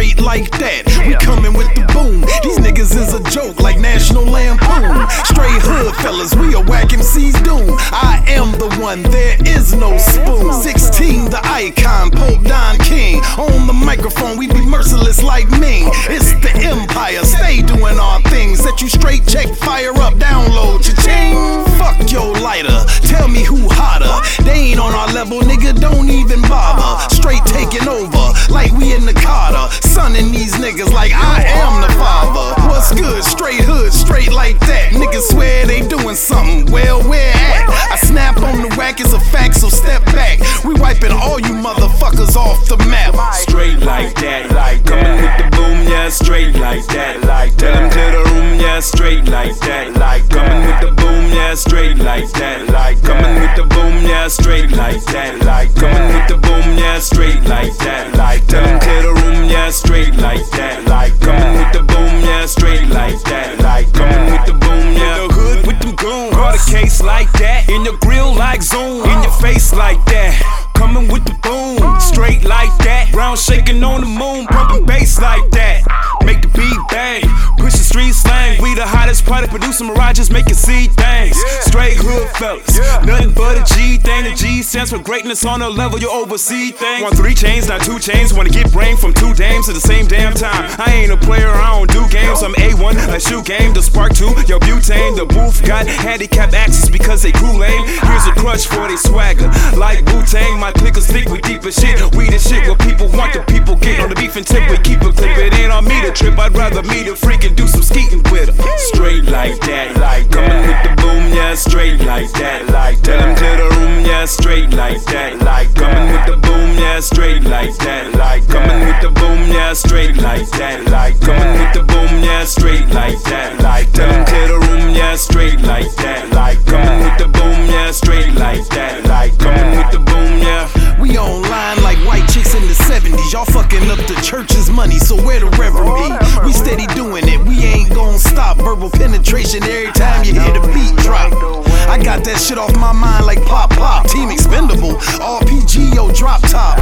straight like that. We coming with the boom. These niggas is a joke like National Lampoon. Straight hood fellas, we a whack MC's doom. I am the one, there is no spoon. 16, the icon, Pope Don King. On the microphone, we be merciless like Ming. It's the empire, stay doing our things. Set you straight, check, fire up, download, cha-ching. Fuck your lighter, tell me who hotter. They ain't on our level, nigga, don't even bother. Straight taking over, like we in the Carter. Sunning these niggas like I am the father. What's good? Straight hood, straight like that. Niggas swear they doing something, well, where at? I snap on the whack, it's a fact, so step back. We wiping all you motherfuckers off the map. Straight like that, like Coming with the boom, yeah, straight like that, like Tell them clear the room, yeah, straight like that, like Coming with the boom, yeah, straight like that, like Coming with the boom, yeah, straight like that, like Coming with the boom, yeah, straight like that, like that, in your grill like zoom, in your face like that. Coming with the boom, straight like that. Round shaking on the moon, pumping bass like that. The hottest party producing mirages, making seed things. Straight hood fellas, nothing but a G thing. The G stands for greatness on a level you oversee things. Want three chains, not two chains. Wanna get brain from two dames at the same damn time. I ain't a player, I don't do games. I'm A1, a shoe game, the spark two, yo butane. The booth got handicap access because they crew lame. Here's a crutch for they swagger, like Wu Tang. My clickers think we deep as shit. We the shit what people want, the people get on the beef and tip. We keep a clip, it ain't on me to trip. I'd rather meet a freak and do some skeeting like that, like tell them clear the room, yeah, straight like that, like coming with the boom, yeah, straight like that, like coming with the boom, yeah, straight like that, like coming with the boom, yeah, straight like that, like tell them clear the room, yeah, straight like that, like coming with the boom, yeah, straight like that, like coming with the boom, yeah. We online like white chicks in the 70s. Y'all fucking up the church's money, so where the reverend be? We steady doing it, we ain't gon' stop. Verbal penetration every time you hear the beat drop. I got that shit off my mind like pop pop. Team expendable, RPG, yo, drop top.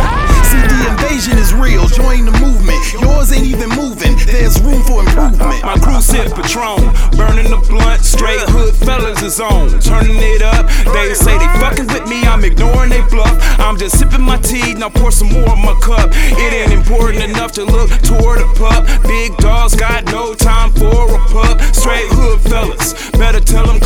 See, the invasion is real, join the movement. Yours ain't even moving, there's room for improvement. My crew sip Patron, burning the blunt, straight hood fellas is on, turning it up. They say they fucking with me, I'm ignoring they bluff. I'm just sipping my tea, now pour some more in my cup. It ain't important enough to look toward a pup. Big dogs got no time for a pup. Straight hood fellas, better tell them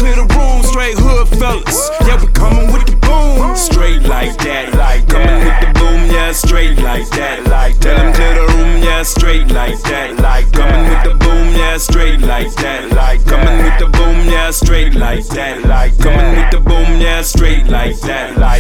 yeah straight like that, like tell them clear the room, yeah straight like that, like coming with the boom, yeah straight like that, like coming with the boom, yeah straight like that, like coming with the boom, yeah straight like that, like